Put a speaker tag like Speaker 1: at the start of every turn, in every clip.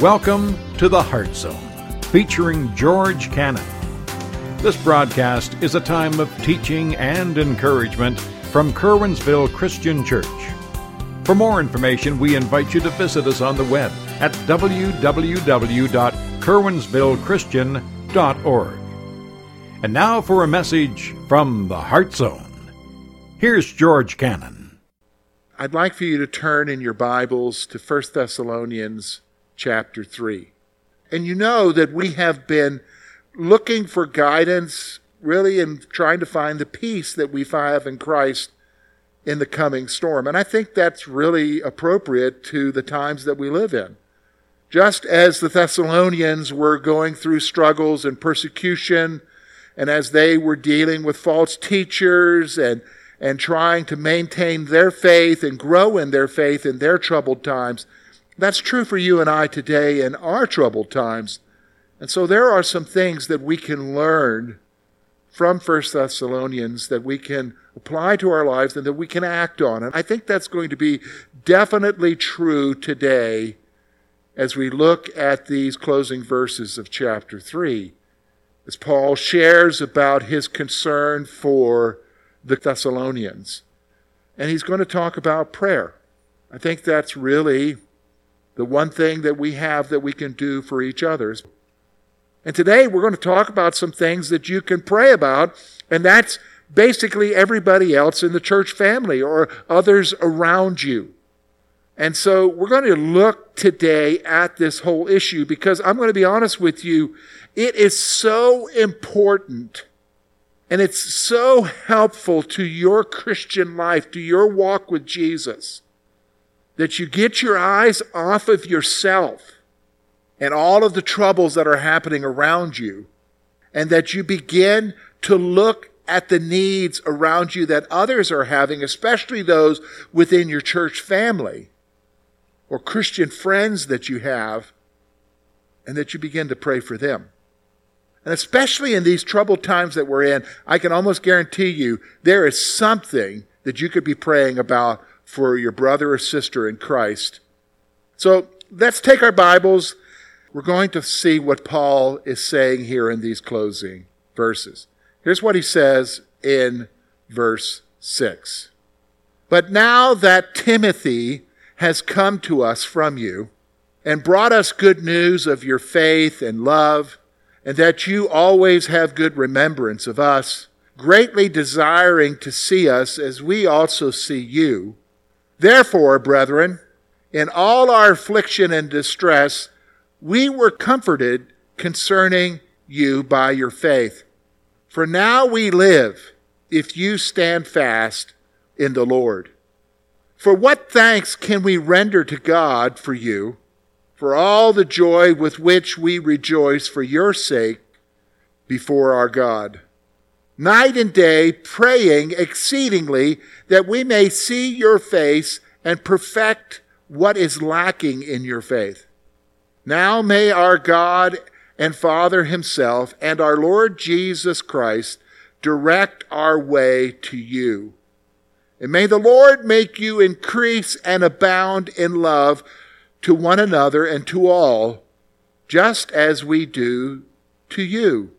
Speaker 1: Welcome to the Heart Zone, featuring George Cannon. This broadcast is a time of teaching and encouragement from Curwensville Christian Church. For more information, we invite you to visit us on the web at www.curwensvillechristian.org. And now for a message from the Heart Zone. Here's George Cannon.
Speaker 2: I'd like for you to turn in your Bibles to 1 Thessalonians chapter 3. And you know that we have been looking for guidance, really, in trying to find the peace that we have in Christ in the coming storm. And I think that's really appropriate to the times that we live in. Just as the Thessalonians were going through struggles and persecution, and as they were dealing with false teachers and, and trying to maintain their faith and grow in their faith in their troubled times, that's true for you and I today in our troubled times. And so there are some things that we can learn from 1 Thessalonians that we can apply to our lives and that we can act on. And I think that's going to be definitely true today as we look at these closing verses of chapter 3. As Paul shares about his concern for the Thessalonians. And he's going to talk about prayer. I think that's really the one thing that we have that we can do for each other. And today we're going to talk about some things that you can pray about, and that's basically everybody else in the church family or others around you. And so we're going to look today at this whole issue because I'm going to be honest with you, it is so important and it's so helpful to your Christian life, to your walk with Jesus that you get your eyes off of yourself and all of the troubles that are happening around you, and that you begin to look at the needs around you that others are having, especially those within your church family or Christian friends that you have, and that you begin to pray for them. And especially in these troubled times that we're in, I can almost guarantee you there is something that you could be praying about for your brother or sister in Christ. So let's take our Bibles. We're going to see what Paul is saying here in these closing verses. Here's what he says in verse 6. But now that Timothy has come to us from you and brought us good news of your faith and love, and that you always have good remembrance of us, greatly desiring to see us as we also see you, Therefore, brethren, in all our affliction and distress, we were comforted concerning you by your faith. For now we live if you stand fast in the Lord. For what thanks can we render to God for you, for all the joy with which we rejoice for your sake before our God? Night and day, praying exceedingly that we may see your face and perfect what is lacking in your faith. Now may our God and Father Himself and our Lord Jesus Christ direct our way to you. And may the Lord make you increase and abound in love to one another and to all, just as we do to you,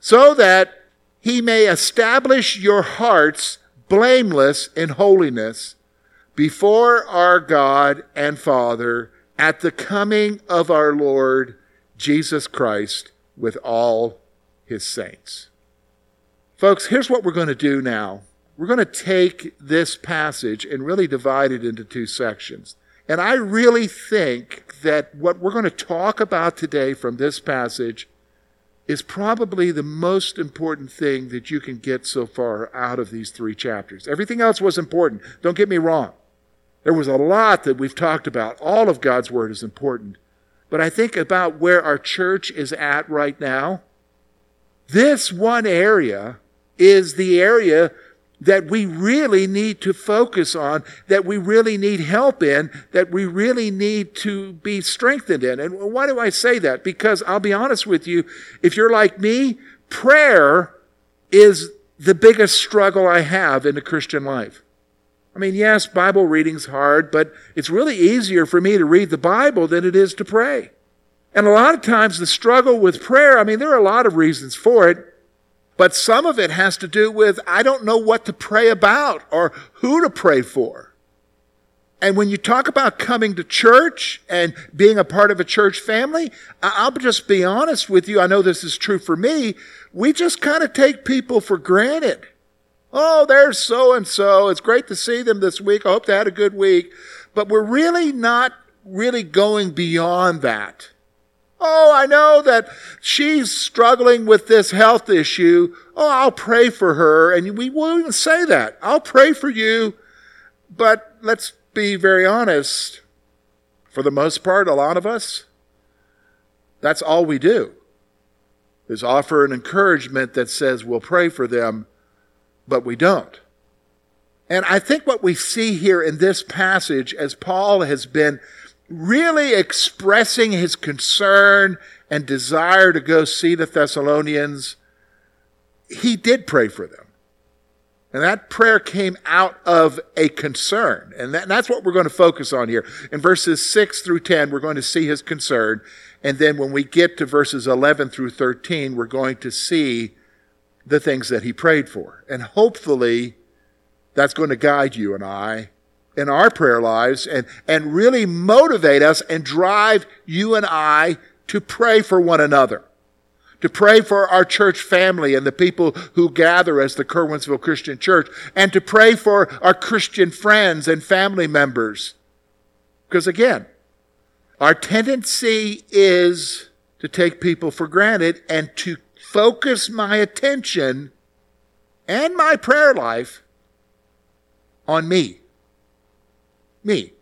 Speaker 2: so that he may establish your hearts blameless in holiness before our God and Father at the coming of our Lord Jesus Christ with all his saints. Folks, here's what we're going to do now. We're going to take this passage and really divide it into two sections. And I really think that what we're going to talk about today from this passage is probably the most important thing that you can get so far out of these three chapters. Everything else was important. Don't get me wrong. There was a lot that we've talked about. All of God's Word is important. But I think about where our church is at right now. This one area is the area that we really need to focus on, that we really need help in, that we really need to be strengthened in. And why do I say that? Because I'll be honest with you, if you're like me, prayer is the biggest struggle I have in the Christian life. I mean, yes, Bible reading's hard, but it's really easier for me to read the Bible than it is to pray. And a lot of times the struggle with prayer, I mean, there are a lot of reasons for it, but some of it has to do with I don't know what to pray about or who to pray for. And when you talk about coming to church and being a part of a church family, I'll just be honest with you. I know this is true for me. We just kind of take people for granted. Oh, there's so and so. It's great to see them this week. I hope they had a good week. But we're really not really going beyond that. Oh, I know that she's struggling with this health issue. Oh, I'll pray for her. And we won't even say that. I'll pray for you. But let's be very honest. For the most part, a lot of us, that's all we do is offer an encouragement that says we'll pray for them but we don't. And I think what we see here in this passage, as Paul has been really expressing his concern and desire to go see the Thessalonians, he did pray for them. And that prayer came out of a concern. And, that, and, that's what we're going to focus on here. In verses 6 through 10, we're going to see his concern. And then when we get to verses 11 through 13, we're going to see the things that he prayed for. And hopefully, that's going to guide you and I in our prayer lives and, and really motivate us and drive you and I to pray for one another. To pray for our church family and the people who gather as the Curwensville Christian Church, and to pray for our Christian friends and family members. Because again, our tendency is to take people for granted and to focus my attention and my prayer life on me. Me.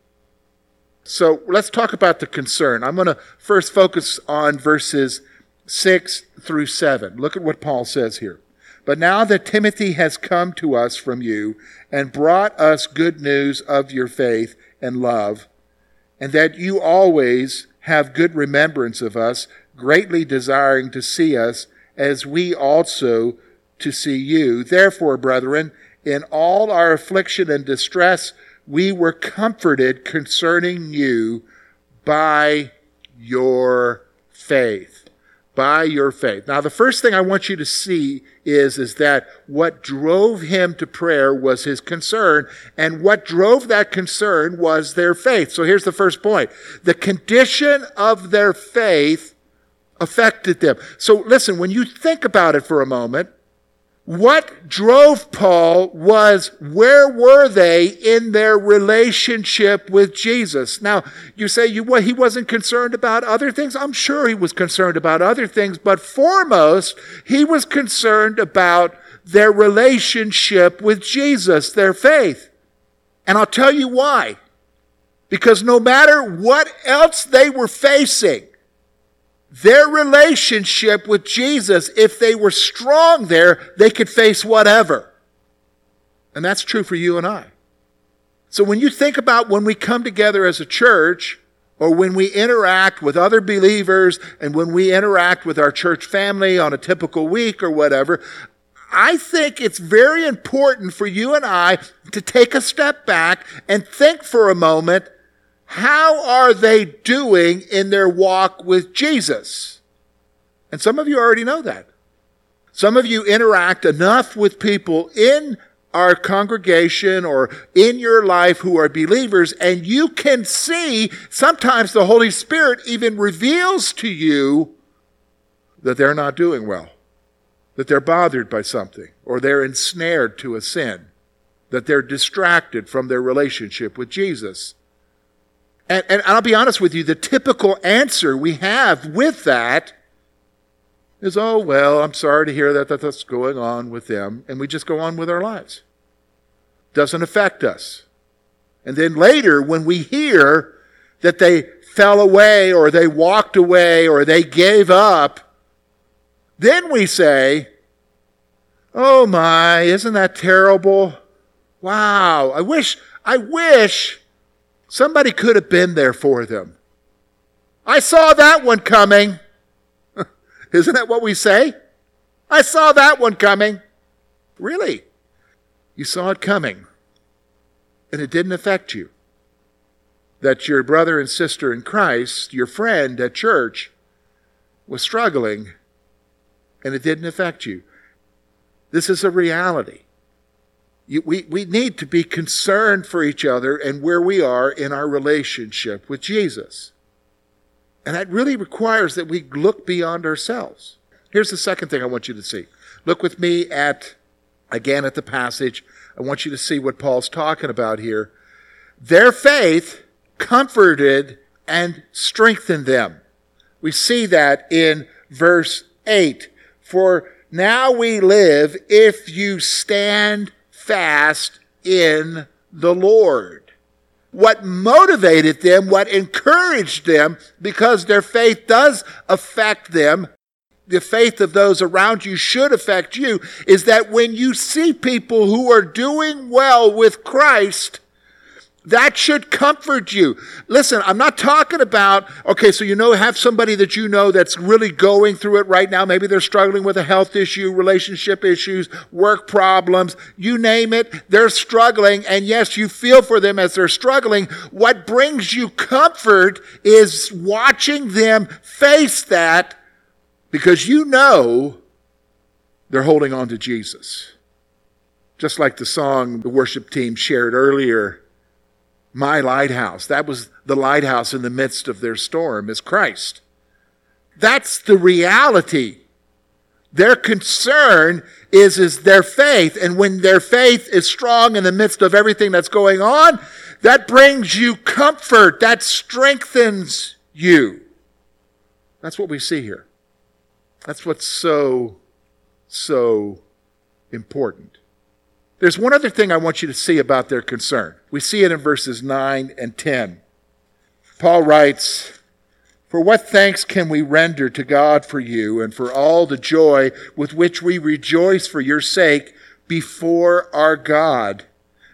Speaker 2: So let's talk about the concern. I'm going to first focus on verses 6 through 7. Look at what Paul says here. But now that Timothy has come to us from you and brought us good news of your faith and love, and that you always have good remembrance of us, greatly desiring to see us as we also to see you. Therefore, brethren, in all our affliction and distress, we were comforted concerning you by your faith. By your faith. Now, the first thing I want you to see is, is that what drove him to prayer was his concern, and what drove that concern was their faith. So here's the first point. The condition of their faith affected them. So listen, when you think about it for a moment, what drove Paul was where were they in their relationship with Jesus? Now, you say you, well, he wasn't concerned about other things. I'm sure he was concerned about other things, but foremost, he was concerned about their relationship with Jesus, their faith. And I'll tell you why. Because no matter what else they were facing, their relationship with Jesus, if they were strong there, they could face whatever. And that's true for you and I. So when you think about when we come together as a church, or when we interact with other believers, and when we interact with our church family on a typical week or whatever, I think it's very important for you and I to take a step back and think for a moment how are they doing in their walk with Jesus? And some of you already know that. Some of you interact enough with people in our congregation or in your life who are believers, and you can see sometimes the Holy Spirit even reveals to you that they're not doing well, that they're bothered by something, or they're ensnared to a sin, that they're distracted from their relationship with Jesus. And, and I'll be honest with you, the typical answer we have with that is, oh, well, I'm sorry to hear that, that that's going on with them. And we just go on with our lives. Doesn't affect us. And then later, when we hear that they fell away or they walked away or they gave up, then we say, oh my, isn't that terrible? Wow, I wish, I wish Somebody could have been there for them. I saw that one coming. Isn't that what we say? I saw that one coming. Really? You saw it coming. and it didn't affect you. That your brother and sister in Christ, your friend at church, was struggling and it didn't affect you. This is a reality. We, we need to be concerned for each other and where we are in our relationship with Jesus. And that really requires that we look beyond ourselves. Here's the second thing I want you to see. Look with me at, again, at the passage. I want you to see what Paul's talking about here. Their faith comforted and strengthened them. We see that in verse 8. For now we live if you stand fast in the Lord. What motivated them, what encouraged them, because their faith does affect them, the faith of those around you should affect you, is that when you see people who are doing well with Christ, that should comfort you. Listen, I'm not talking about, okay, so you know, have somebody that you know that's really going through it right now. Maybe they're struggling with a health issue, relationship issues, work problems, you name it. They're struggling. And yes, you feel for them as they're struggling. What brings you comfort is watching them face that because you know they're holding on to Jesus. Just like the song the worship team shared earlier my lighthouse. That was the lighthouse in the midst of their storm is Christ. That's the reality. Their concern is, is their faith. And when their faith is strong in the midst of everything that's going on, that brings you comfort. That strengthens you. That's what we see here. That's what's so, so important. There's one other thing I want you to see about their concern. We see it in verses 9 and 10. Paul writes, For what thanks can we render to God for you and for all the joy with which we rejoice for your sake before our God?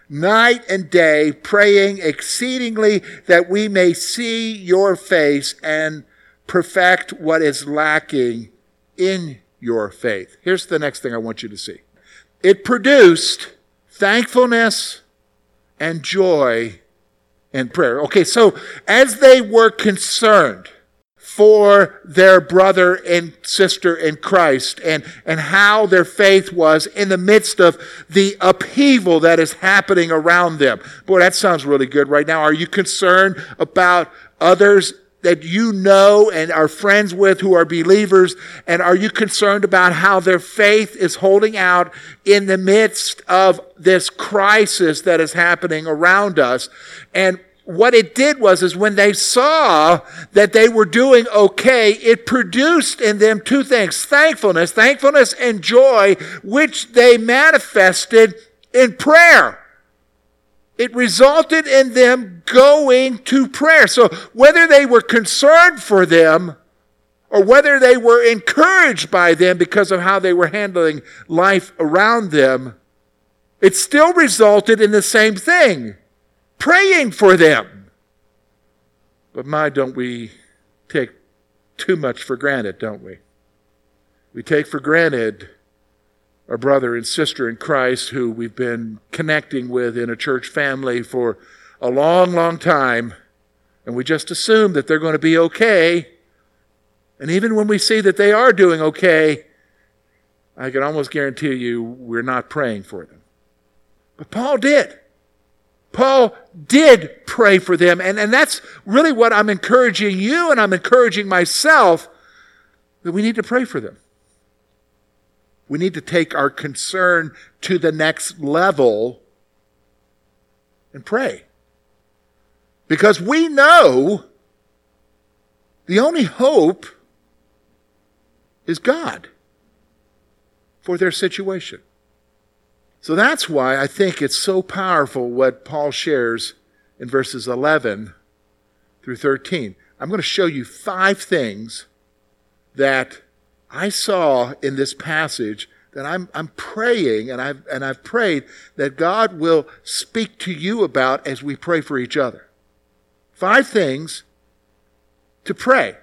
Speaker 2: Night and day, praying exceedingly that we may see your face and perfect what is lacking in your faith. Here's the next thing I want you to see. It produced thankfulness and joy and prayer. Okay, so as they were concerned for their brother and sister in Christ and, and how their faith was in the midst of the upheaval that is happening around them. Boy, that sounds really good right now. Are you concerned about others that you know and are friends with who are believers? And are you concerned about how their faith is holding out in the midst of this crisis that is happening around us? And what it did was is when they saw that they were doing okay it produced in them two things thankfulness thankfulness and joy which they manifested in prayer it resulted in them going to prayer. So whether they were concerned for them or whether they were encouraged by them because of how they were handling life around them, it still resulted in the same thing praying for them. But my, don't we take too much for granted, don't we? We take for granted our brother and sister in Christ who we've been connecting with in a church family for a long, long time, and we just assume that they're going to be okay. And even when we see that they are doing okay, I can almost guarantee you we're not praying for them. But Paul did. Paul did pray for them. And, and that's really what I'm encouraging you and I'm encouraging myself that we need to pray for them. We need to take our concern to the next level and pray. Because we know the only hope is God for their situation. So that's why I think it's so powerful what Paul shares in verses 11 through 13. I'm going to show you five things that I saw in this passage that I'm, I'm praying and I've, and I've prayed that God will speak to you about as we pray for each other. Five things to pray.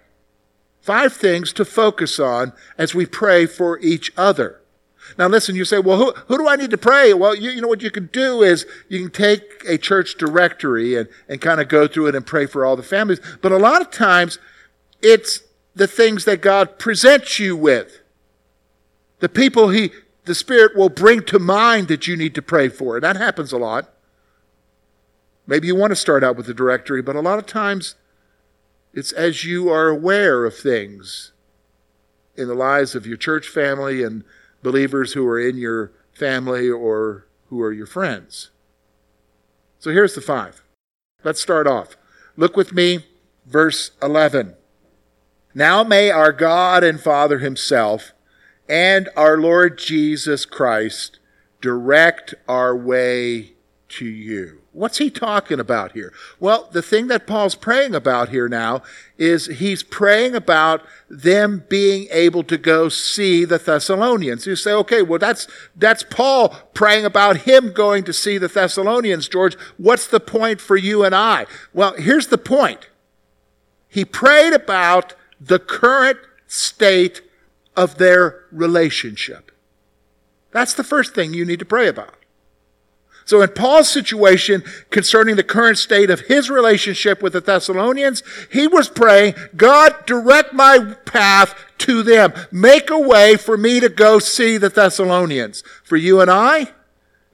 Speaker 2: Five things to focus on as we pray for each other. Now, listen, you say, well, who, who do I need to pray? Well, you, you know what you can do is you can take a church directory and, and kind of go through it and pray for all the families. But a lot of times, it's the things that God presents you with. The people he, the Spirit will bring to mind that you need to pray for. And that happens a lot. Maybe you want to start out with the directory, but a lot of times it's as you are aware of things in the lives of your church family and believers who are in your family or who are your friends. So here's the five. Let's start off. Look with me, verse 11. Now may our God and Father Himself and our Lord Jesus Christ direct our way to you. What's he talking about here? Well, the thing that Paul's praying about here now is he's praying about them being able to go see the Thessalonians. You say, okay, well, that's, that's Paul praying about him going to see the Thessalonians, George. What's the point for you and I? Well, here's the point. He prayed about the current state of their relationship. That's the first thing you need to pray about. So in Paul's situation concerning the current state of his relationship with the Thessalonians, he was praying, God, direct my path to them. Make a way for me to go see the Thessalonians. For you and I,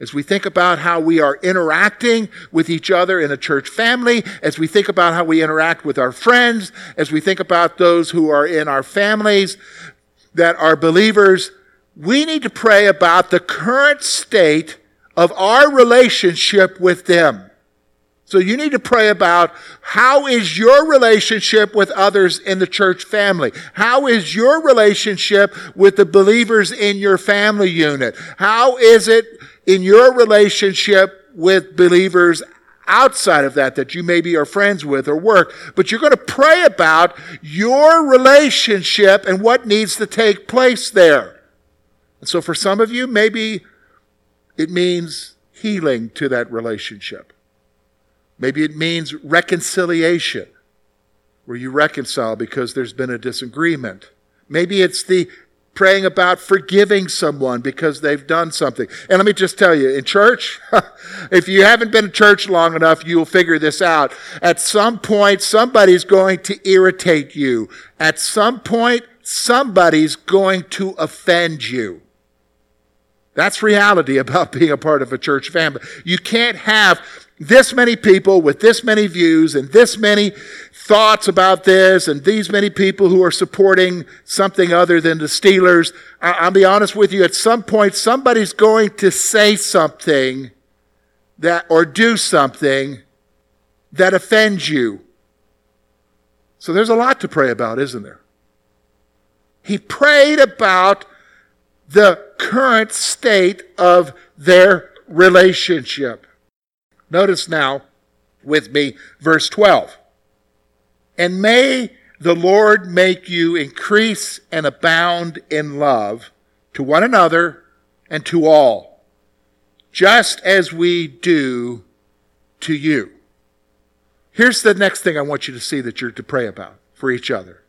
Speaker 2: as we think about how we are interacting with each other in a church family, as we think about how we interact with our friends, as we think about those who are in our families that are believers, we need to pray about the current state of our relationship with them. So you need to pray about how is your relationship with others in the church family? How is your relationship with the believers in your family unit? How is it in your relationship with believers outside of that that you maybe are friends with or work, but you're going to pray about your relationship and what needs to take place there. And so for some of you, maybe it means healing to that relationship. Maybe it means reconciliation, where you reconcile because there's been a disagreement. Maybe it's the praying about forgiving someone because they've done something. And let me just tell you, in church, if you haven't been in church long enough, you'll figure this out. At some point, somebody's going to irritate you. At some point, somebody's going to offend you. That's reality about being a part of a church family. You can't have this many people with this many views and this many thoughts about this and these many people who are supporting something other than the Steelers. I- will be honest with you, at some point somebody's going to say something that or do something that offends you. So there's a lot to pray about, isn't there? He prayed about the current state of their relationship. Notice now with me verse 12. And may the Lord make you increase and abound in love to one another and to all, just as we do to you. Here's the next thing I want you to see that you're to pray about for each other.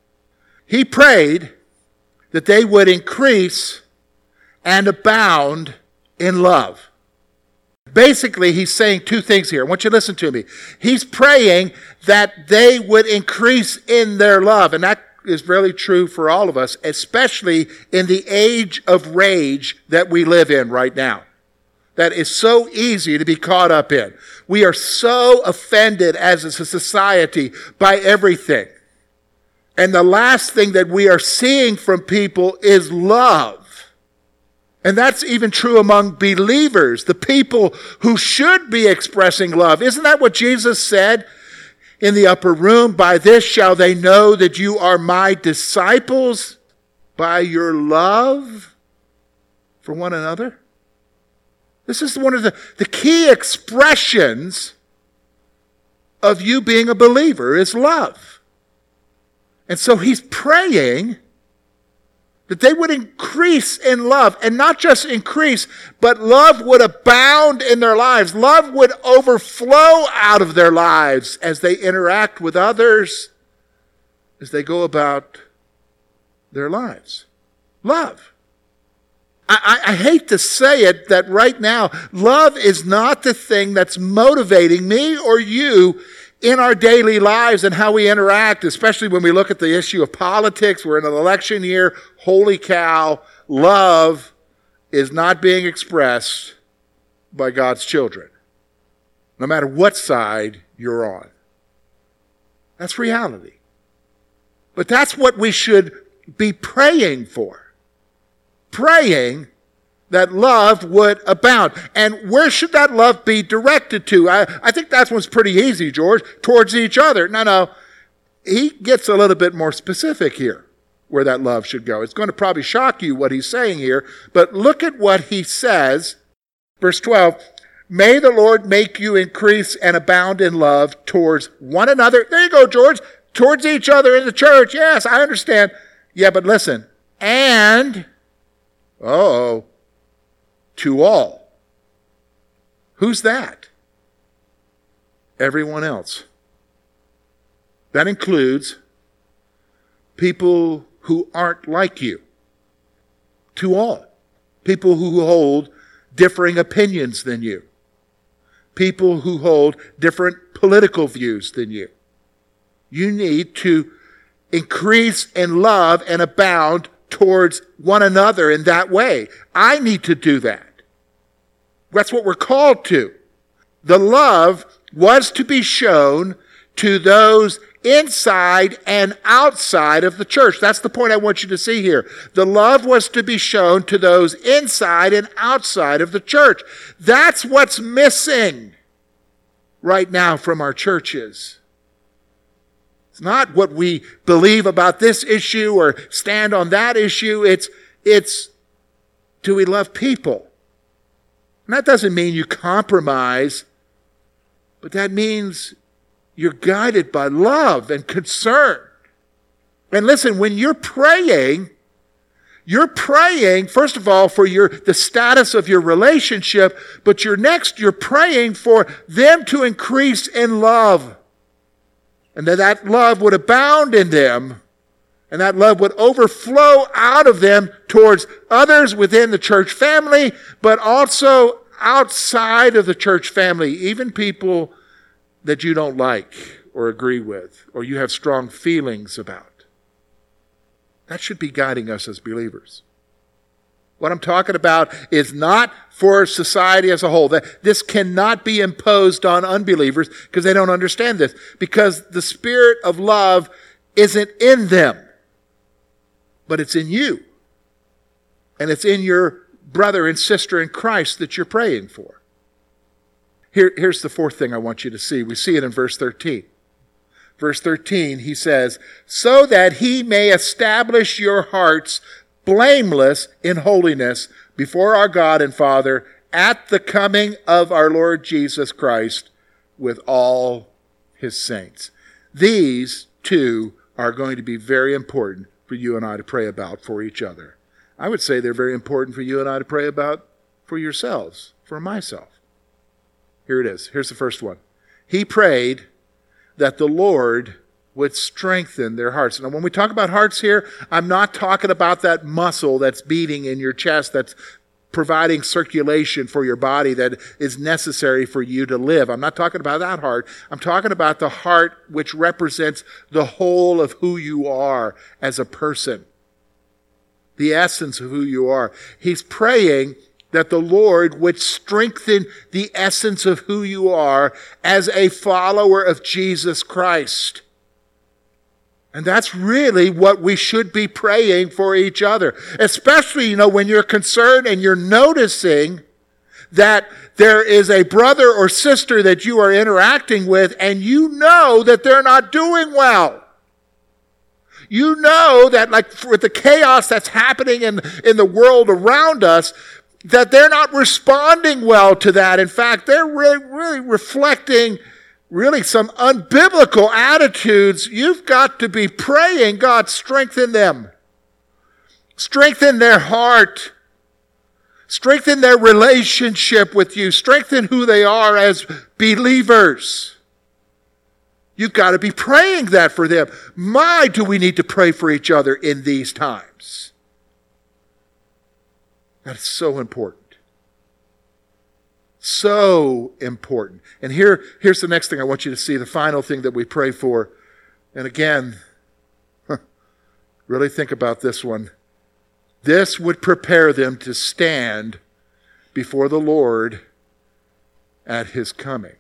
Speaker 2: He prayed that they would increase and abound in love. Basically, he's saying two things here. I want you to listen to me. He's praying that they would increase in their love. And that is really true for all of us, especially in the age of rage that we live in right now. That is so easy to be caught up in. We are so offended as a society by everything. And the last thing that we are seeing from people is love. And that's even true among believers, the people who should be expressing love. Isn't that what Jesus said in the upper room? By this shall they know that you are my disciples by your love for one another. This is one of the, the key expressions of you being a believer is love. And so he's praying that they would increase in love and not just increase, but love would abound in their lives. Love would overflow out of their lives as they interact with others, as they go about their lives. Love. I, I, hate to say it that right now, love is not the thing that's motivating me or you in our daily lives and how we interact, especially when we look at the issue of politics. We're in an election year. Holy cow, love is not being expressed by God's children, no matter what side you're on. That's reality. But that's what we should be praying for. Praying that love would abound. And where should that love be directed to? I, I think that one's pretty easy, George. Towards each other. No, no. He gets a little bit more specific here where that love should go. It's going to probably shock you what he's saying here, but look at what he says. Verse 12 May the Lord make you increase and abound in love towards one another. There you go, George. Towards each other in the church. Yes, I understand. Yeah, but listen. And, oh, to all. Who's that? Everyone else. That includes people who aren't like you. To all. People who hold differing opinions than you. People who hold different political views than you. You need to increase in love and abound towards one another in that way. I need to do that. That's what we're called to. The love was to be shown to those inside and outside of the church. That's the point I want you to see here. The love was to be shown to those inside and outside of the church. That's what's missing right now from our churches. It's not what we believe about this issue or stand on that issue. It's, it's, do we love people? And that doesn't mean you compromise, but that means you're guided by love and concern. And listen, when you're praying, you're praying, first of all, for your, the status of your relationship, but you're next, you're praying for them to increase in love and that that love would abound in them and that love would overflow out of them towards others within the church family, but also outside of the church family, even people that you don't like or agree with or you have strong feelings about. That should be guiding us as believers. What I'm talking about is not for society as a whole. This cannot be imposed on unbelievers because they don't understand this. Because the spirit of love isn't in them, but it's in you. And it's in your brother and sister in Christ that you're praying for. Here, here's the fourth thing I want you to see. We see it in verse 13. Verse 13, he says, So that he may establish your hearts blameless in holiness before our God and Father at the coming of our Lord Jesus Christ with all his saints. These two are going to be very important for you and I to pray about for each other. I would say they're very important for you and I to pray about for yourselves, for myself. Here it is. Here's the first one. He prayed that the Lord would strengthen their hearts. Now, when we talk about hearts here, I'm not talking about that muscle that's beating in your chest that's providing circulation for your body that is necessary for you to live. I'm not talking about that heart. I'm talking about the heart which represents the whole of who you are as a person, the essence of who you are. He's praying that the Lord would strengthen the essence of who you are as a follower of Jesus Christ. And that's really what we should be praying for each other. Especially, you know, when you're concerned and you're noticing that there is a brother or sister that you are interacting with and you know that they're not doing well. You know that like with the chaos that's happening in, in the world around us, that they're not responding well to that. In fact, they're really, really reflecting really some unbiblical attitudes, you've got to be praying, God, strengthen them. Strengthen their heart. Strengthen their relationship with you. Strengthen who they are as believers. You've got to be praying that for them. My, do we need to pray for each other in these times. That's so important. So important. And here, here's the next thing I want you to see, the final thing that we pray for. And again, really think about this one. This would prepare them to stand before the Lord at his coming.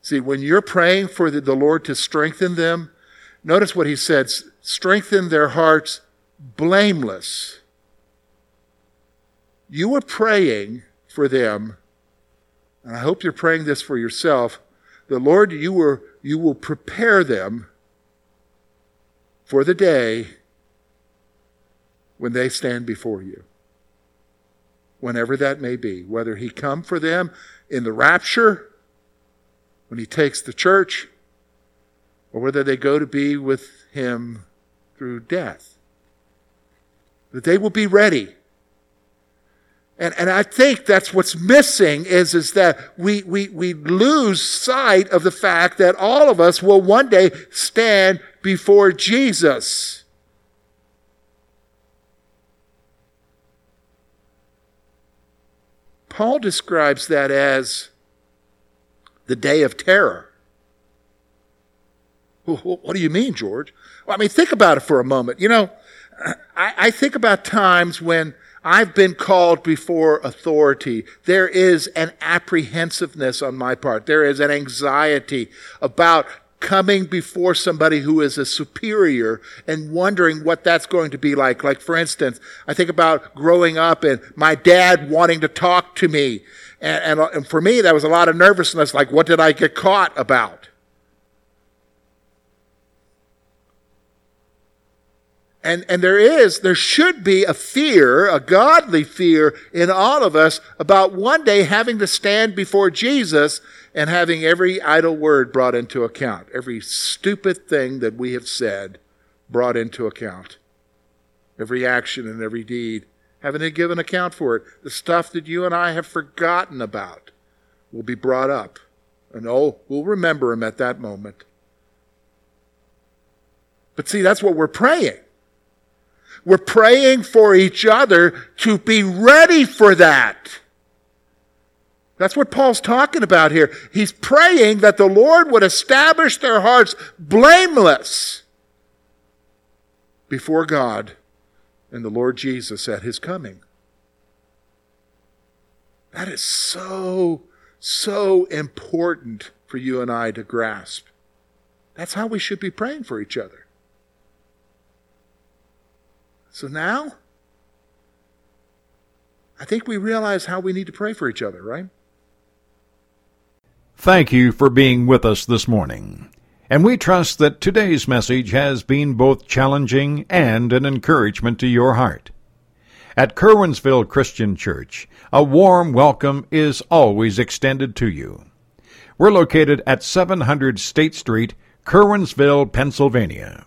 Speaker 2: See, when you're praying for the, Lord to strengthen them, notice what he said strengthen their hearts blameless. You are praying for them, and I hope you're praying this for yourself. The Lord, you, were, you will prepare them for the day when they stand before you. Whenever that may be, whether He come for them in the rapture, when He takes the church, or whether they go to be with Him through death. That they will be ready. And, and I think that's what's missing is, is that we, we, we lose sight of the fact that all of us will one day stand before Jesus. Paul describes that as the day of terror. What do you mean, George? Well, I mean, think about it for a moment. You know, I, I think about times when I've been called before authority. There is an apprehensiveness on my part. There is an anxiety about coming before somebody who is a superior and wondering what that's going to be like. Like, for instance, I think about growing up and my dad wanting to talk to me. And, and, and for me, that was a lot of nervousness. Like, what did I get caught about? And, and there is, there should be a fear, a godly fear in all of us about one day having to stand before Jesus and having every idle word brought into account, every stupid thing that we have said brought into account, every action and every deed, having to give an account for it. The stuff that you and I have forgotten about will be brought up. And oh, we'll remember him at that moment. But see, that's what we're praying. We're praying for each other to be ready for that. That's what Paul's talking about here. He's praying that the Lord would establish their hearts blameless before God and the Lord Jesus at his coming. That is so, so important for you and I to grasp. That's how we should be praying for each other. So now, I think we realize how we need to pray for each other, right?
Speaker 1: Thank you for being with us this morning. And we trust that today's message has been both challenging and an encouragement to your heart. At Curwensville Christian Church, a warm welcome is always extended to you. We're located at 700 State Street, Curwensville, Pennsylvania.